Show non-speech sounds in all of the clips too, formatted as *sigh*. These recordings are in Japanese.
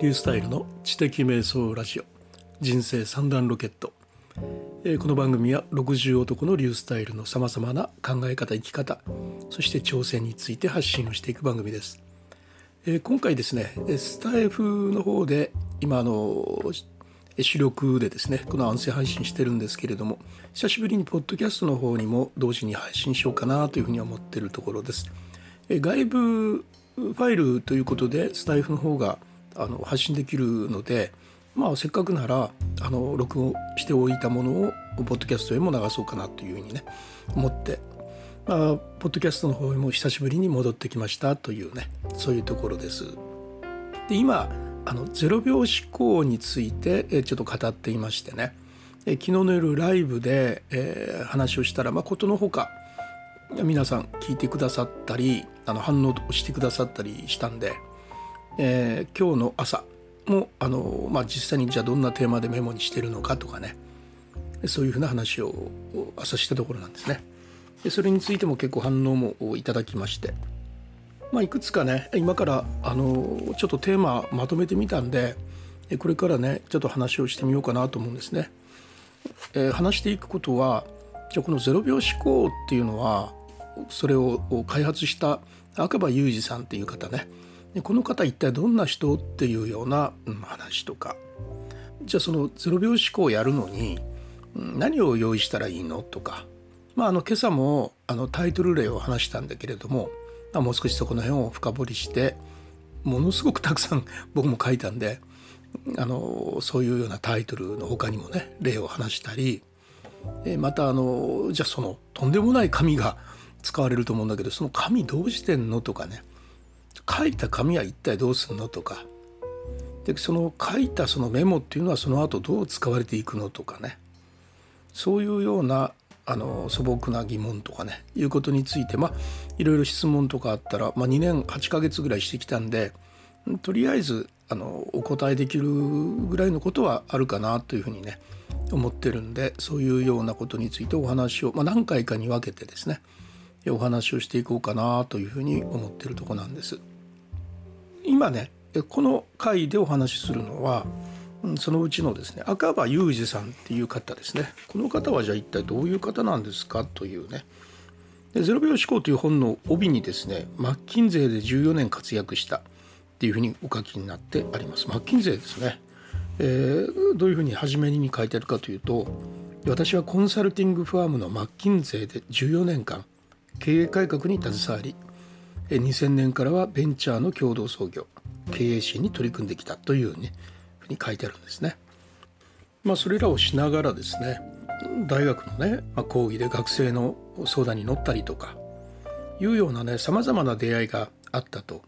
リュースタイルの知的瞑想ラジオ人生三段ロケット、えーこの番組は60男のリュースタイルのさまざまな考え方生き方そして挑戦について発信をしていく番組です、えー今回ですねスタイフの方で今あの主力でですねこの音声配信してるんですけれども久しぶりにポッドキャストの方にも同時に配信しようかなというふうに思っているところです。えー外部ファイルということでスタイフの方があの発信できるので、まあ、せっかくならあの録音しておいたものをポッドキャストへも流そうかなというふうにね思って、まあ、ポッドキャストの方へも久しぶりに戻ってきましたというねそういうところです。で今あの0秒思考についてえちょっと語っていましてねえ昨日の夜ライブで、えー話をしたら、まあ、ことのほか皆さん聞いてくださったりあの反応してくださったりしたんで、えー今日の朝もあの、まあ、実際にじゃあどんなテーマでメモにしてるのかとかねそういうふうな話を朝したところなんですね。でそれについても結構反応もいただきまして、まあ、いくつかね今からあのちょっとテーマまとめてみたんでこれからねちょっと話をしてみようかなと思うんですね。えー話していくことはじゃあこの0秒思考っていうのはそれを開発した赤羽裕二さんっていう方ねでこの方一体どんな人っていうような話とか。じゃあその0秒思考をやるのに何を用意したらいいのとか。まああの今朝もあのタイトル例を話したんだけれども、まあ、もう少しそこの辺を深掘りしてものすごくたくさん *laughs* 僕も書いたんであのそういうようなタイトルの他にもね例を話したりまたあのじゃあそのとんでもない紙が使われると思うんだけどその紙どうしてんのとかね。書いた紙は一体どうすんのとかでその書いたそのメモっていうのはその後どう使われていくのとかねそういうようなあの素朴な疑問とかねいうことについてまあいろいろ質問とかあったら、まあ、2年8ヶ月ぐらいしてきたんでとりあえずあのお答えできるぐらいのことはあるかなというふうにね思ってるんでそういうようなことについてお話を、まあ、何回かに分けてですねお話をしていこうかなというふうに思ってるとこなんです。今ねこの回でお話しするのはそのうちのですね赤羽裕二さんっていう方ですね。この方はじゃあ一体どういう方なんですか？というね。で「ゼロ秒思考」という本の帯にですねマッキンゼーで14年活躍したっていうふうにお書きになってあります。マッキンゼーですね、えーどういうふうに初めに書いてあるかというと私はコンサルティングファームのマッキンゼーで14年間経営改革に携わり2000年からはベンチャーの共同創業経営支援に取り組んできたというふうに書いてあるんですね。まあ、それらをしながらですね大学のね、まあ、講義で学生の相談に乗ったりとかいうようなねさまざまな出会いがあったと、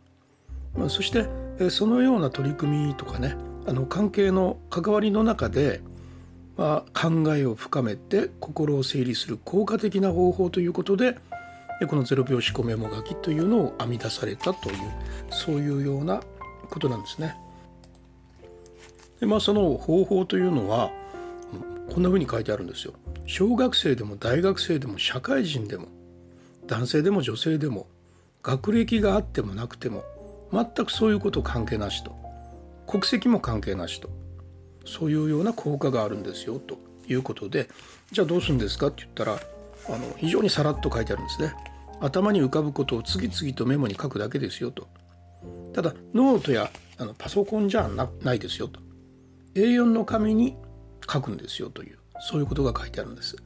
まあ、そしてそのような取り組みとかねあの関係の関わりの中で、まあ、考えを深めて心を整理する効果的な方法ということででこのゼロ秒思考メモ書きというのを編み出されたというそういうようなことなんですね。でまあその方法というのはこんなふうに書いてあるんですよ。小学生でも大学生でも社会人でも男性でも女性でも学歴があってもなくても全くそういうこと関係なしと国籍も関係なしとそういうような効果があるんですよということでじゃあどうするんですかって言ったらあの非常にさらっと書いてあるんですね。頭に浮かぶことを次々とメモに書くだけですよと。ただノートやあのパソコンじゃなないですよと。A4 の紙に書くんですよというそういうことが書いてあるんです。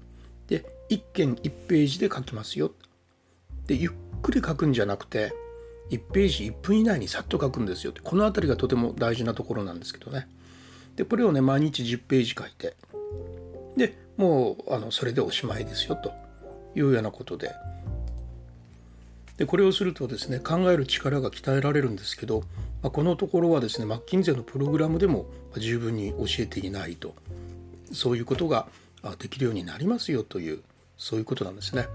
で1件1ページで書きますよ。でゆっくり書くんじゃなくて1ページ1分以内にさっと書くんですよってこの辺りがとても大事なところなんですけどね。でこれをね毎日10ページ書いてでもうあのそれでおしまいですよというようなことで。でこれをするとですね考える力が鍛えられるんですけど、まあ、このところはですねマッキンゼーのプログラムでも十分に教えていないと。そういうことができるようになりますよというそういうことなんですね。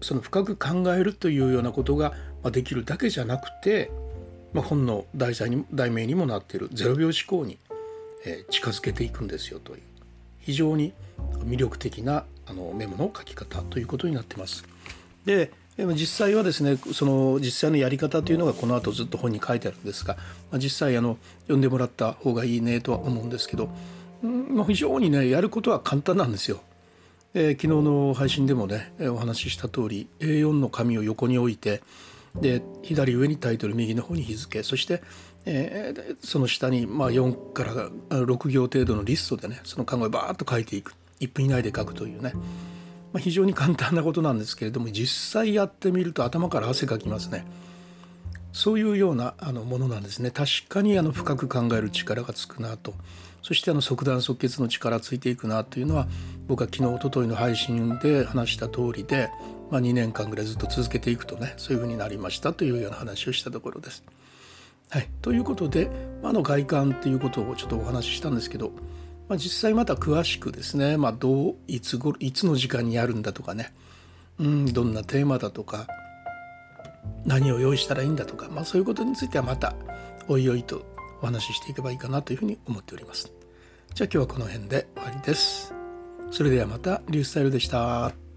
その深く考えるというようなことができるだけじゃなくて、まあ、本の題材に題名にもなっているゼロ秒思考に、近づけていくんですよという。非常に魅力的なあのメモの書き方ということになってます。で実際はですねその実際のやり方というのがこの後ずっと本に書いてあるんですが、ま、実際あの読んでもらった方がいいねとは思うんですけど、うん、非常にねやることは簡単なんですよ。えー、昨日の配信でもねお話しした通り A4 の紙を横に置いてで左上にタイトル右の方に日付そして、えー、その下にまあ4から6行程度のリストでねその考えをバーッと書いていく1分以内で書くというね。まあ、非常に簡単なことなんですけれども実際やってみると頭から汗かきますね。そういうようなあのものなんですね。確かにあの深く考える力がつくなと。そしてあの即断即決の力ついていくなというのは僕は昨日一昨日の配信で話した通りで、まあ、2年間ぐらいずっと続けていくとねそういうふうになりましたというような話をしたところです。はい、ということで、まあの外観っていうことをちょっとお話ししたんですけどまあ、実際また詳しくですね、まあ、どういつごいつの時間にやるんだとかね、うん、どんなテーマだとか何を用意したらいいんだとか、まあ、そういうことについてはまたおいおいとお話ししていけばいいかなというふうに思っております。じゃあ今日はこの辺で終わりです。それではまたリュースタイルでした。